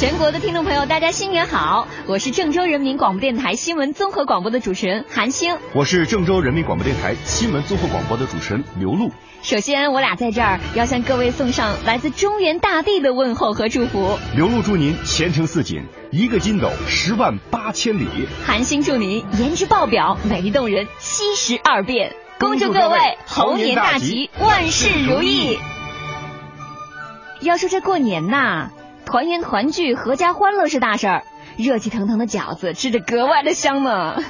全国的听众朋友，大家新年好！我是郑州人民广播电台新闻综合广播的主持人韩星。我是郑州人民广播电台新闻综合广播的主持人刘璐。首先，我俩在这儿要向各位送上来自中原大地的问候和祝福。刘璐祝您前程似锦，一个筋斗十万八千里。韩星祝您颜值爆表，美丽动人，七十二变。恭祝各位猴年大吉，万事如意。要说这过年呐，团圆团聚、阖家欢乐是大事儿，热气腾腾的饺子吃着格外的香呢。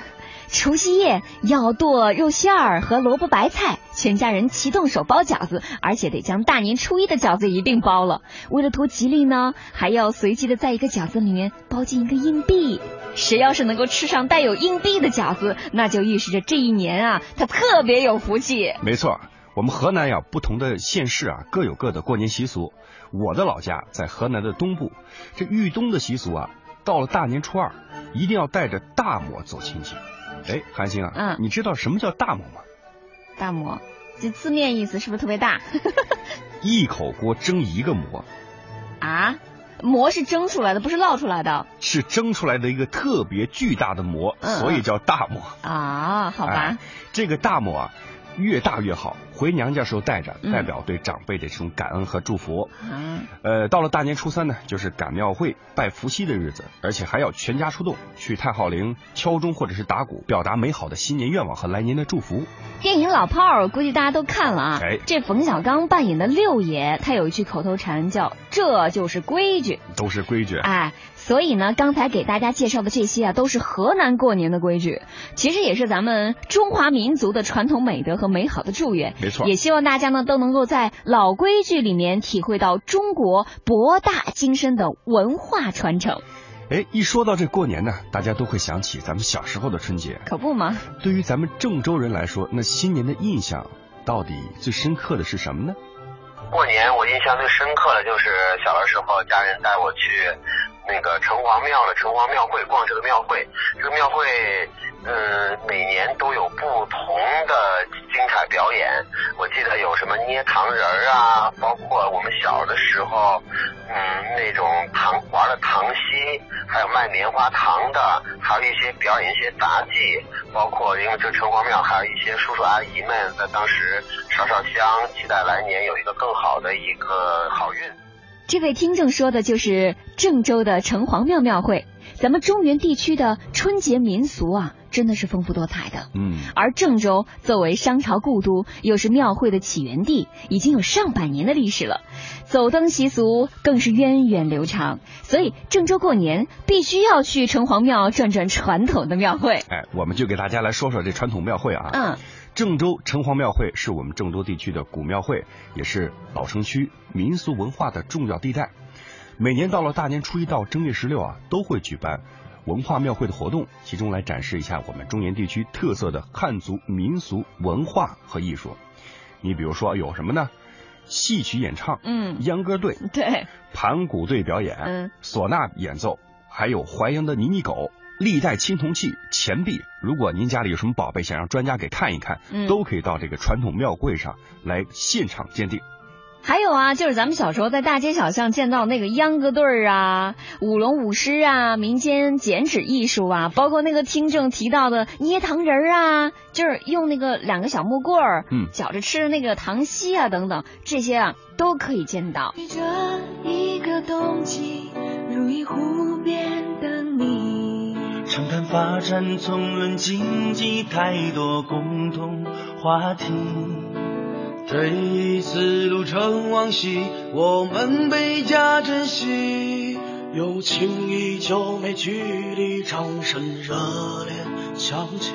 除夕夜要剁肉馅儿和萝卜白菜，全家人齐动手包饺子，而且得将大年初一的饺子一并包了。为了图吉利呢，还要随机的在一个饺子里面包进一个硬币。谁要是能够吃上带有硬币的饺子，那就预示着这一年啊，他特别有福气。没错，我们河南呀，不同的县市啊各有各的过年习俗。我的老家在河南的东部，这豫东的习俗啊，到了大年初二，一定要带着大馍走亲戚。哎，韩星啊，嗯你知道什么叫大馍吗？大馍，这字面意思是不是特别大？一口锅蒸一个馍，啊，馍是蒸出来的，不是烙出来的是蒸出来的一个特别巨大的馍，嗯所以叫大馍。啊？好吧哎，这个大馍啊，越大越好，回娘家时候带着，嗯代表对长辈的这种感恩和祝福。嗯，呃，到了大年初三呢，就是赶庙会、拜伏羲的日子，而且还要全家出动去太昊陵敲钟或者是打鼓，表达美好的新年愿望和来年的祝福。电影《老炮儿》估计大家都看了啊。哎这冯小刚扮演的六爷，他有一句口头禅叫“这就是规矩都是规矩”。。哎，所以呢，刚才给大家介绍的这些啊，都是河南过年的规矩，其实也是咱们中华民族的传统美德和美好的祝愿。没错也希望大家呢都能够在老规矩里面体会到中国博大精深的文化传承，哎，一说到这过年呢，大家都会想起咱们小时候的春节。可不嘛？对于咱们郑州人来说，那新年的印象到底最深刻的是什么呢？过年我印象最深刻的就是小的时候，家人带我去那个城隍庙的城隍庙会逛这个庙会。这个庙会，嗯，每年都有不同的精彩表演。我记得有什么捏糖人儿啊，包括我们小的时候，嗯，那种糖玩的糖稀，还有卖棉花糖的，还有一些表演一些杂技，包括因为这城隍庙还有一些叔叔阿姨们在当时烧烧香，期待来年有一个更好的一个好运。这位听众说的就是郑州的城隍庙庙会。咱们中原地区的春节民俗啊，真的是丰富多彩的。嗯，而郑州作为商朝故都，又是庙会的起源地，已经有上百年的历史了。走灯习俗更是源远流长，所以郑州过年必须要去城隍庙转转传统的庙会。哎，我们就给大家来说说这传统庙会啊。嗯，郑州城隍庙会是我们郑州地区的古庙会，也是老城区民俗文化的重要地带。每年到了大年初一到正月十六啊，都会举办文化庙会的活动，其中来展示一下我们中原地区特色的汉族民俗文化和艺术。你比如说有什么呢？戏曲演唱，嗯秧歌队、对，盘古队表演，嗯，唢呐演奏，还有淮阳的泥泥狗、历代青铜器、钱币。如果您家里有什么宝贝，想让专家给看一看，嗯都可以到这个传统庙会上来现场鉴定。还有啊，就是咱们小时候在大街小巷见到那个秧歌队儿啊、舞龙舞狮啊、民间剪纸艺术啊，包括那个听众提到的捏糖人儿啊，就是用那个两个小木棍儿，嗯搅着吃的那个糖稀啊等等，这些啊都可以见到。这一个冬季，如一湖边的你。长谈发展，纵论经济，太多共同话题。这一次路程往昔，我们倍加珍惜。友情依旧没距离，掌声热烈响起。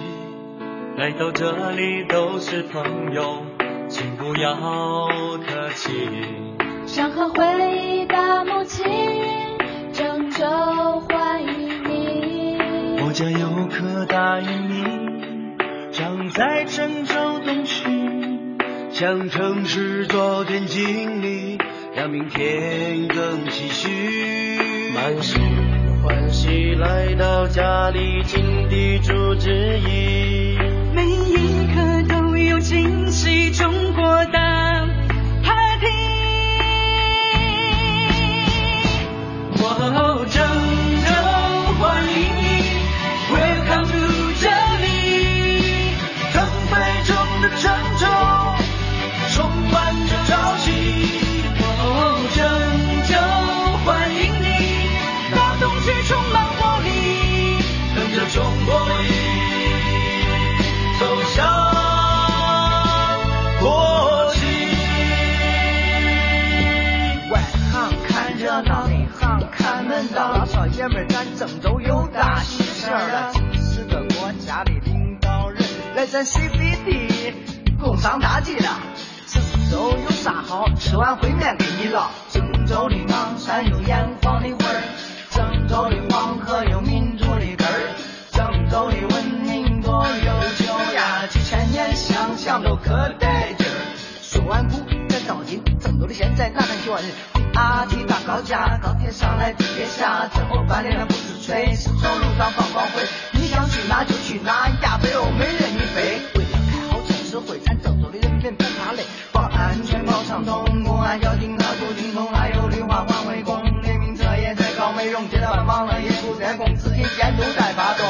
来到这里都是朋友，请不要客气。山河回忆大母亲，郑州欢迎你。我家有棵大玉米，长在郑州东区，向城市昨天经历，让明天更唏嘘。满心欢喜来到家里，请地主之谊。咱 CBD 共商大计了。郑州有啥好？吃完烩面给你唠。郑州的唐山有炎黄的味儿，郑州的黄河有民族的根儿，郑州的文明多悠久呀，几千年想想都可带劲儿。说完古，再到今，郑州的现在哪能学人？BRT 大高架，高铁上来，地铁下，正后半年不是吹，丝绸路上放光辉。你想去哪就去哪，呀忙了也不在工，资金监督在发动。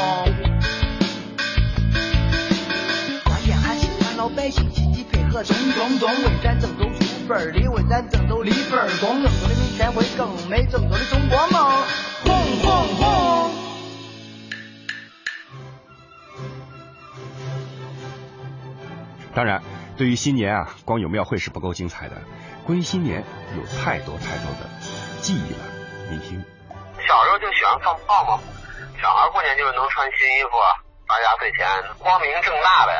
关键还是咱老百姓积极配合，中中中，为咱郑州出份儿力，为咱郑州立份儿功，郑州的明天会更美，郑州的中国梦，轰轰轰！当然，对于新年啊，光有庙会是不够精彩的。关于新年，有太多太多的记忆了。您听，小时候就喜欢放炮嘛，小孩过年就是能穿新衣服，发压岁钱，光明正大的，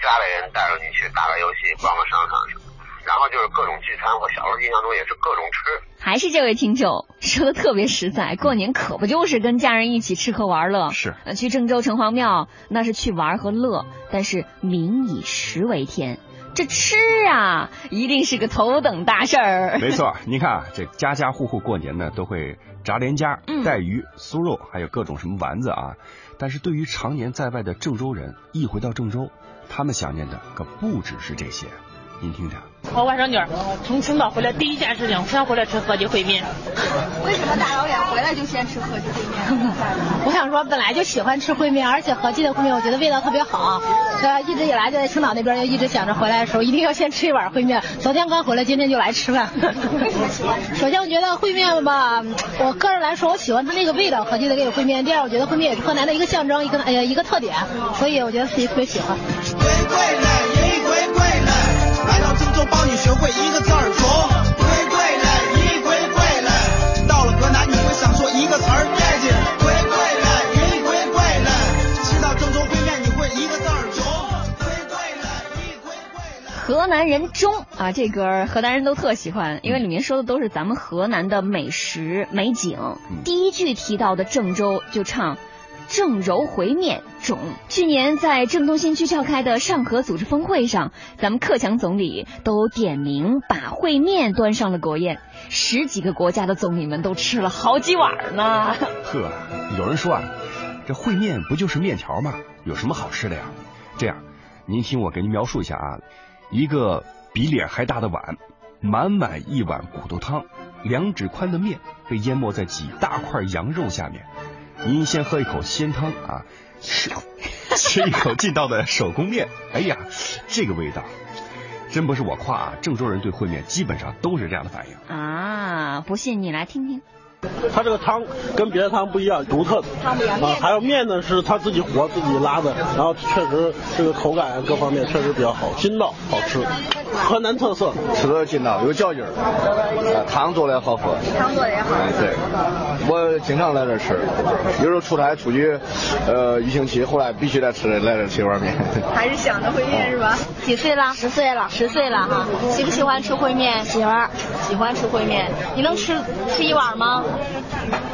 家里人带着你去打个游戏，逛个商场什么的。然后就是各种聚餐，我小时候印象中也是各种吃。还是这位听众说的特别实在，过年可不就是跟家人一起吃喝玩乐？是呃去郑州城隍庙那是去玩和乐，但是民以食为天，这吃啊一定是个头等大事儿。没错，您看啊，这家家户户过年呢都会炸连家、嗯带鱼、酥肉，还有各种什么丸子啊。但是对于常年在外的郑州人，一回到郑州，他们想念的可不只是这些。您听着，我外甥女儿从青岛回来，第一件事情先回来吃合记烩面。为什么大老远回来就先吃合记烩面？我想说，本来就喜欢吃烩面，而且合记的烩面我觉得味道特别好。这一直以来就在青岛那边，就一直想着回来的时候一定要先吃一碗烩面。昨天刚回来，今天就来吃饭。为什么喜欢吃？首先，我觉得烩面吧，我个人来说，我喜欢它那个味道，合记的这个烩面。第二，我觉得烩面也是河南的一个象征，一个呃一个特点，所以我觉得自己特别喜欢。你学会一个字儿说。回归了，一回归了，到了河南你会想说一个词儿带劲。回归了，一回归了，吃到郑州烩面你会一个字儿说。回归了，一回归了。河南人中啊，这歌河南人都特喜欢，因为里面说的都是咱们河南的美食美景。第一句提到的郑州就唱。郑柔烩面种。去年在郑东新区召开的上合组织峰会上，咱们克强总理都点名把烩面端上了国宴，十几个国家的总理们都吃了好几碗呢。呵，有人说啊，这烩面不就是面条吗？有什么好吃的呀？这样，您听我给您描述一下啊，一个比脸还大的碗，满满一碗骨头汤，两指宽的面被淹没在几大块羊肉下面。您先喝一口鲜汤啊，吃一口劲道的手工面，哎呀，这个味道，真不是我夸啊，郑州人对烩面基本上都是这样的反应。啊，不信你来听听。它这个汤跟别的汤不一样，独特的汤不一样面啊，还有面呢是他自己和自己拉的，然后确实这个口感各方面确实比较好，筋道好吃，河南特色。吃的筋道有嚼劲儿，啊汤做的好喝，汤做的也好。哎对，我经常来这儿吃，有时候出差出去，呃一星期，后来必须得吃来这吃一碗面。还是想着烩面是吧？几岁了？十岁了。十岁了哈，喜不喜欢吃烩面？喜欢。喜欢吃烩面，你能吃吃一碗吗？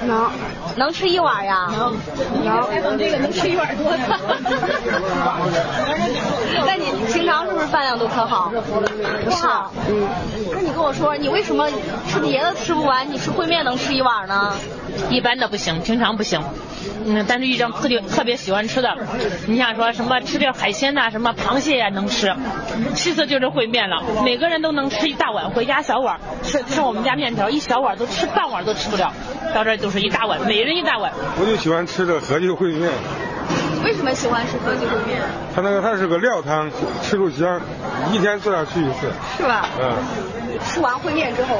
能。能吃一碗呀？能。能。这个能吃一碗多的。那你平常是不是饭量都可好？不好。嗯。那你跟我说，你为什么吃别的吃不完，你吃烩面能吃一碗呢？一般的不行，平常不行。嗯，但是遇上特别特别喜欢吃的，你想说什么吃点海鲜呐、什么螃蟹呀、能吃。其次就是烩面了，每个人都能吃一大碗，回家小碗吃吃我们家面条，一小碗都吃半碗都吃不了，到这儿就是一大碗，每人一大碗。我就喜欢吃这合记烩面，为什么喜欢吃合记烩面？它那个它是个料汤，吃着香，一天至少去一次。是吧？嗯。吃完烩面之后，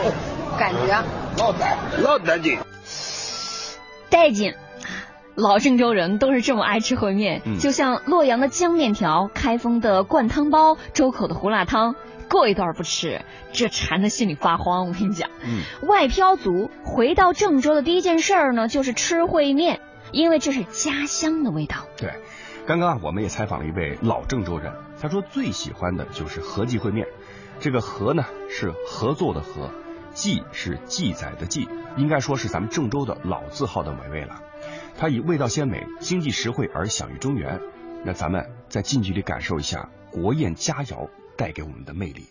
感觉老带老带劲，带劲。老郑州人都是这么爱吃烩面，嗯、就像洛阳的江面条、开封的灌汤包、周口的胡辣汤、过一段不吃，这馋的心里发慌。我跟你讲，嗯，外漂族回到郑州的第一件事儿呢，就是吃烩面，因为这是家乡的味道。对，刚刚啊，我们也采访了一位老郑州人，他说最喜欢的就是合记烩面。这个合呢是合作的合，记是记载的记，应该说是咱们郑州的老字号的美味了。它以味道鲜美、经济实惠而享誉中原。那咱们再近距离感受一下国宴佳肴带给我们的魅力。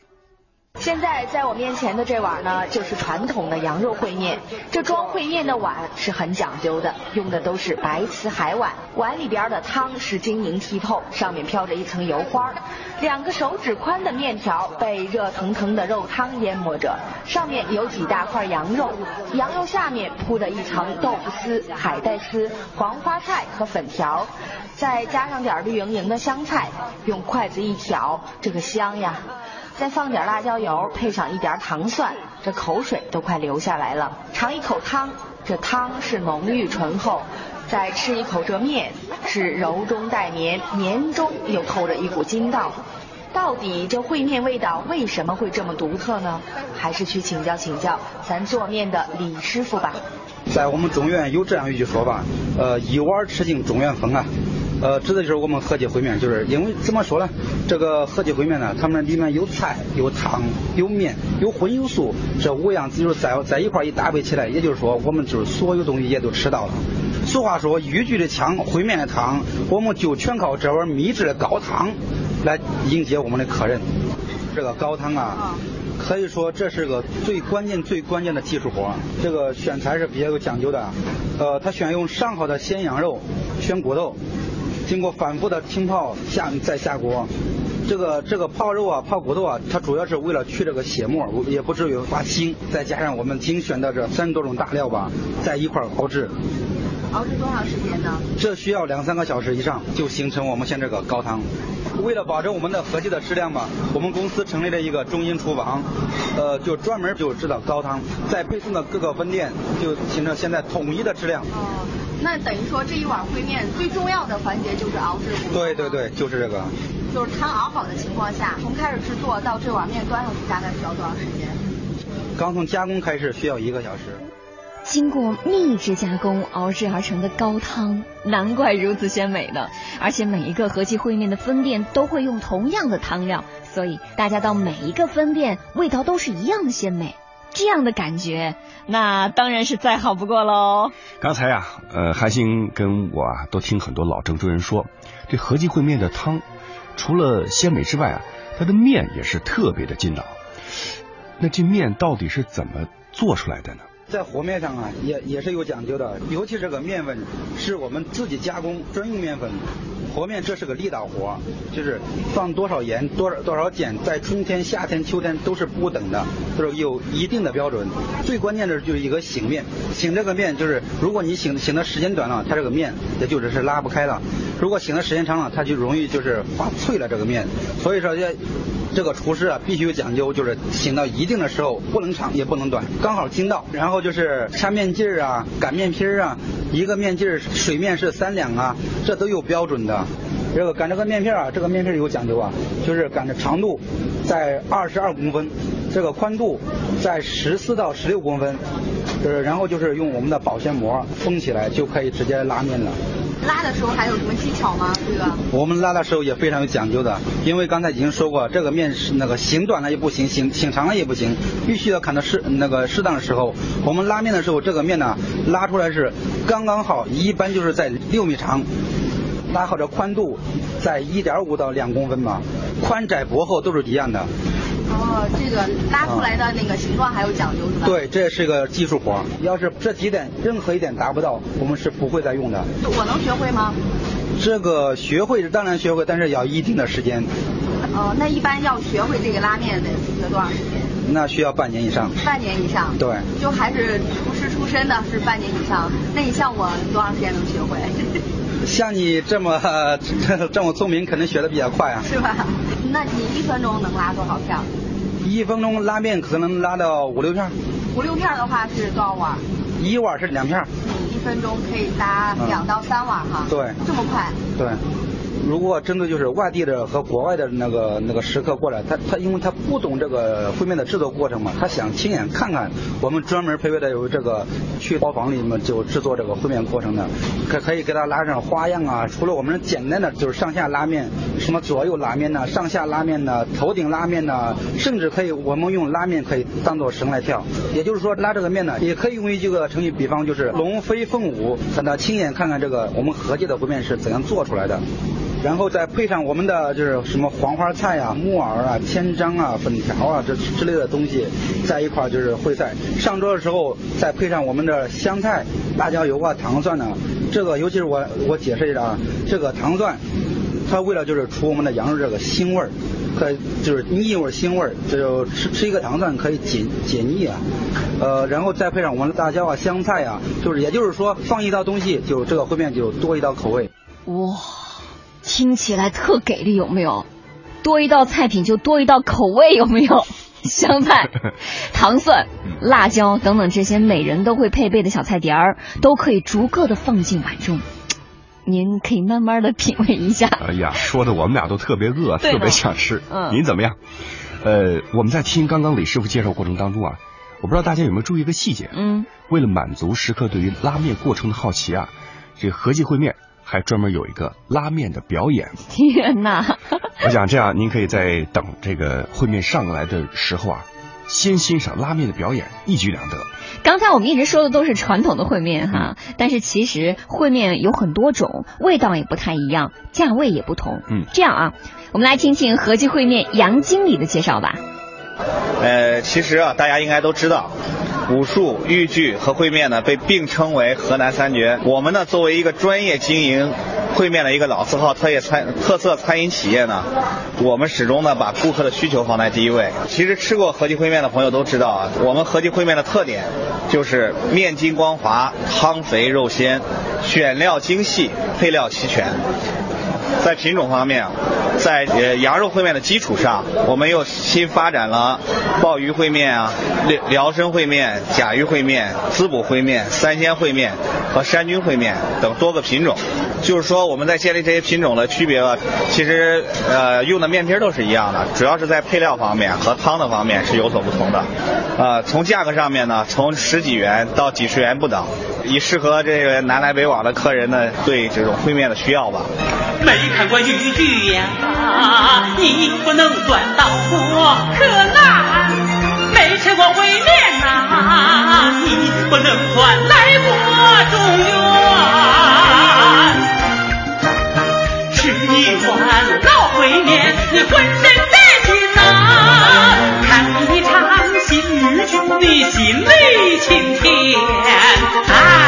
现在在我面前的这碗呢，就是传统的羊肉烩面。这装烩面的碗是很讲究的，用的都是白瓷海碗，碗里边的汤是晶莹剔透，上面飘着一层油花。两个手指宽的面条被热腾腾的肉汤淹没着，上面有几大块羊肉，羊肉下面铺的一层豆腐丝、海带丝、黄花菜和粉条，再加上点绿莹莹的香菜，用筷子一挑，这个香呀！再放点辣椒油，配上一点糖蒜，这口水都快流下来了。尝一口汤，这汤是浓郁醇厚；再吃一口这面，是柔中带绵，绵中又透着一股筋道。到底这烩面味道为什么会这么独特呢？还是去请教请教咱做面的李师傅吧。在我们中原有这样一句说法，呃，一碗吃尽中原风啊。呃，指的就是我们合记烩面，就是因为怎么说呢？这个合记烩面呢，他们里面有菜、有汤、有面、有荤有素，这五样就是在在一块一搭配起来，也就是说，我们就是所有东西也都吃到了。俗话说，豫剧的腔，烩面的汤，我们就全靠这碗秘制的高汤来迎接我们的客人。这个高汤啊，可以说这是个最关键、最关键的技术活。这个选材是比较有讲究的，呃，它选用上好的鲜羊肉，选骨头。经过反复的浸泡下再下锅，这个这个泡肉啊泡骨头啊，它主要是为了去这个血沫，也不至于发腥。再加上我们精选的这三十多种大料吧，在一块熬制。熬制多长时间呢？这需要两三个小时以上，就形成我们现在这个高汤。为了保证我们的合计的质量吧，我们公司成立了一个中心厨房，呃，就专门就制造高汤，在配送的各个分店就形成现在统一的质量。哦，那等于说这一碗烩面最重要的环节就是熬制。对对对，就是这个。就是汤熬好的情况下，从开始制作到这碗面端上去，大概需要多长时间？刚从加工开始需要一个小时。经过秘制加工熬制而成的高汤，难怪如此鲜美呢。而且每一个和记烩面的分店都会用同样的汤料，所以大家到每一个分店味道都是一样的鲜美。这样的感觉，那当然是再好不过喽。刚才呀，呃，韩星跟我啊都听很多老郑州人说，这合记烩面的汤除了鲜美之外啊，它的面也是特别的劲道。那这面到底是怎么做出来的呢？在和面上啊，也也是有讲究的，尤其这个面粉是我们自己加工专用面粉。和面这是个力道活，就是放多少盐、多少多少碱，在春天、夏天、秋天都是不等的，就是有一定的标准。最关键的就是一个醒面，醒这个面就是，如果你醒醒的时间短了，它这个面也就只是拉不开了；如果醒的时间长了，它就容易就是发脆了这个面。所以说这。这个厨师啊，必须有讲究，就是醒到一定的时候，不能长也不能短，刚好筋道。然后就是掐面劲儿啊，擀面皮儿啊，一个面劲儿水面是三两啊，这都有标准的。这个擀这个面片啊，这个面片有讲究啊，就是擀的长度在二十二公分，这个宽度在十四到十六公分，呃然后就是用我们的保鲜膜封起来，就可以直接拉面了。拉的时候还有什么技巧吗？这个我们拉的时候也非常有讲究的，因为刚才已经说过，这个面是那个形短了也不行，形形长了也不行，必须要砍到适那个适当的时候。我们拉面的时候，这个面呢拉出来是刚刚好，一般就是在六米长，拉好的宽度在一点五到两公分吧，宽窄薄厚都是一样的。哦，这个拉出来的那个形状还有讲究是吧？对，这是个技术活。要是这几点任何一点达不到，我们是不会再用的。我能学会吗？这个学会是当然学会，但是要一定的时间。哦，那一般要学会这个拉面得学多长时间？那需要半年以上。半年以上。对。就还是厨师出身的，是半年以上。那你像我多长时间能学会？像你这么 这么聪明，肯定学的比较快啊。是吧？那你一分钟能拉多少片？一分钟拉面可能拉到五六片。五六片的话是多少碗？一碗是两片。你一分钟可以拉两到三碗哈。对。这么快？对。如果真的就是外地的和国外的那个那个食客过来，他他因为他不懂这个烩面的制作过程嘛，他想亲眼看看我们专门配备的有这个去包房里面就制作这个烩面过程的，可可以给他拉上花样啊。除了我们简单的就是上下拉面，什么左右拉面呢，上下拉面呢，头顶拉面呢，甚至可以我们用拉面可以当做绳来跳。也就是说拉这个面呢，也可以用于这个成语比方就是龙飞凤舞，让他亲眼看看这个我们合记的烩面是怎样做出来的。然后再配上我们的就是什么黄花菜啊、木耳啊、千张啊、粉条啊这之类的东西，在一块儿就是烩菜。上桌的时候再配上我们的香菜、辣椒油啊、糖蒜呢。这个尤其是我我解释一下啊，这个糖蒜，它为了就是除我们的羊肉这个腥味儿，可就是腻味、腥味儿，就吃吃一个糖蒜可以解解腻啊。呃，然后再配上我们的辣椒啊、香菜啊，就是也就是说放一道东西，就这个烩面就多一道口味。哇，听起来特给力，有没有？多一道菜品就多一道口味，有没有？香菜、糖蒜、辣椒等等这些每人都会配备的小菜碟儿，都可以逐个的放进碗中。您可以慢慢的品味一下。哎呀，说的我们俩都特别饿，特别想吃。嗯您怎么样？呃，我们在听刚刚李师傅介绍过程当中啊，我不知道大家有没有注意一个细节。嗯，为了满足食客对于拉面过程的好奇啊，这个和记烩面还专门有一个拉面的表演。天哪！我想这样，您可以在等这个烩面上来的时候啊，先欣赏拉面的表演，一举两得。刚才我们一直说的都是传统的烩面哈，但是其实烩面有很多种，味道也不太一样，价位也不同。嗯，这样啊，我们来听听合记烩面杨经理的介绍吧。呃，其实啊，大家应该都知道，武术、豫剧和烩面呢被并称为河南三绝。我们呢作为一个专业经营烩面的一个老字号特业餐特色餐饮企业呢，我们始终呢把顾客的需求放在第一位。其实吃过和记烩面的朋友都知道啊，我们和记烩面的特点就是面筋光滑、汤肥肉鲜、选料精细、配料齐全。在品种方面，在呃羊肉烩面的基础上，我们又新发展了鲍鱼烩面啊、辽辽参烩面、甲鱼烩面、滋补烩面、三鲜烩面和山菌烩面等多个品种。就是说，我们在建立这些品种的区别吧，其实呃用的面皮都是一样的，主要是在配料方面和汤的方面是有所不同的。呃，从价格上面呢，从十几元到几十元不等，以适合这个南来北往的客人呢对这种烩面的需要吧。没看过豫剧呀，啊你不能断到过河南；没吃过烩面呐，你不能钻来过中原。吃一碗老烩面，你浑身在劲呐；看一场戏剧，你心里清甜。啊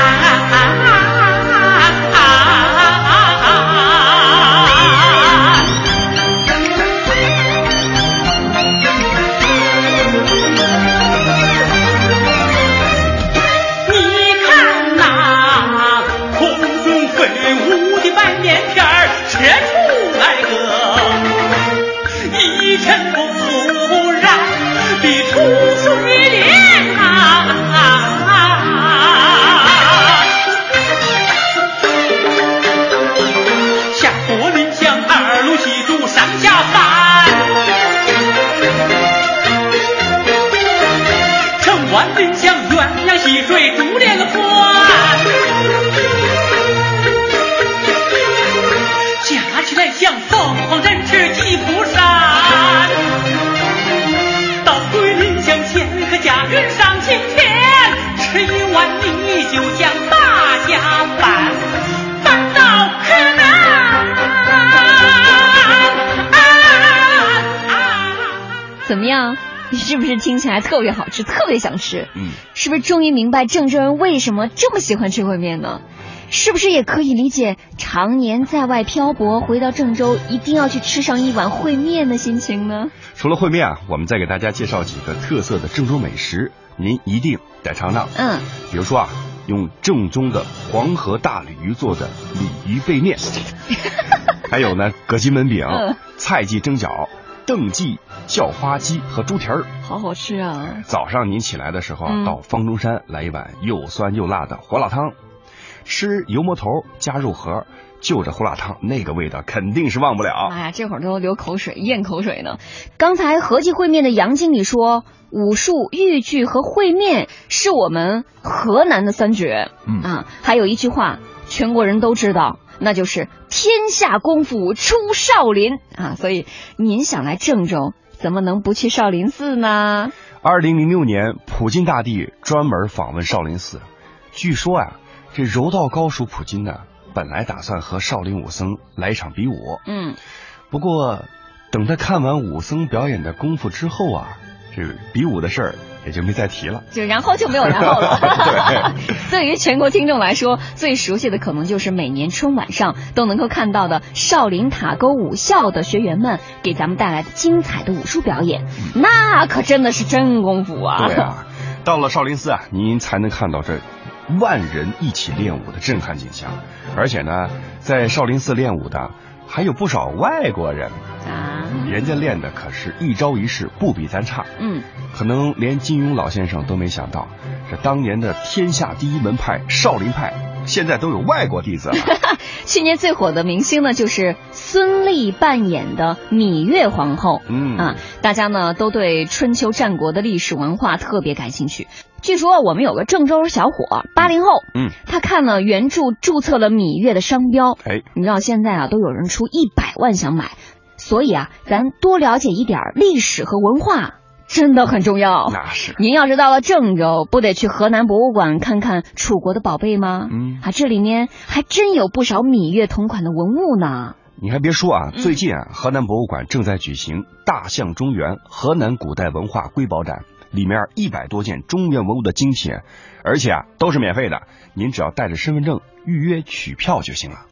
儿怎么样？是不是听起来特别好吃，特别想吃？嗯，是不是终于明白郑州人为什么这么喜欢吃烩面呢？是不是也可以理解常年在外漂泊回到郑州一定要去吃上一碗烩面的心情呢？除了烩面啊，我们再给大家介绍几个特色的郑州美食，您一定得尝尝。嗯，比如说啊，用正宗的黄河大鲤鱼做的鲤鱼背面，还有呢，葛基焖饼、嗯菜记蒸饺、邓记叫花鸡和猪蹄儿。好好吃啊！早上您起来的时候啊，嗯到方中山来一碗又酸又辣的胡辣汤。吃油馍头加肉盒，就着胡辣汤，那个味道肯定是忘不了。哎呀，这会儿都流口水，咽口水呢。刚才合记烩面的杨经理说，武术、豫剧和烩面是我们河南的三绝。嗯啊，还有一句话，全国人都知道，那就是天下功夫出少林啊。所以您想来郑州，怎么能不去少林寺呢？二零零六年，普京大帝专门访问少林寺。据说啊，这柔道高手普京呢，本来打算和少林武僧来一场比武。嗯，不过等他看完武僧表演的功夫之后啊，这比武的事儿也就没再提了。就然后就没有然后了。对，对于全国听众来说，最熟悉的可能就是每年春晚上都能够看到的少林塔沟武校的学员们给咱们带来的精彩的武术表演，那可真的是真功夫啊！对啊，到了少林寺啊，您才能看到这万人一起练武的震撼景象。而且呢，在少林寺练武的还有不少外国人啊，人家练的可是一招一式不比咱差。嗯，可能连金庸老先生都没想到，这当年的天下第一门派少林派，现在都有外国弟子了。去年最火的明星呢，就是孙俪扮演的芈月皇后。嗯啊，大家呢都对春秋战国的历史文化特别感兴趣。据说我们有个郑州小伙，八零后，嗯，他看了原著，注册了芈月的商标。哎，你知道现在啊，都有人出一百万想买，所以啊，咱多了解一点历史和文化。真的很重要。那是。您要是到了郑州，不得去河南博物馆看看楚国的宝贝吗？嗯，啊，这里面还真有不少芈月同款的文物呢。你还别说啊，嗯最近啊，河南博物馆正在举行“大象中原河南古代文化瑰宝展”，里面一百多件中原文物的精品，而且啊都是免费的，您只要带着身份证预约取票就行了。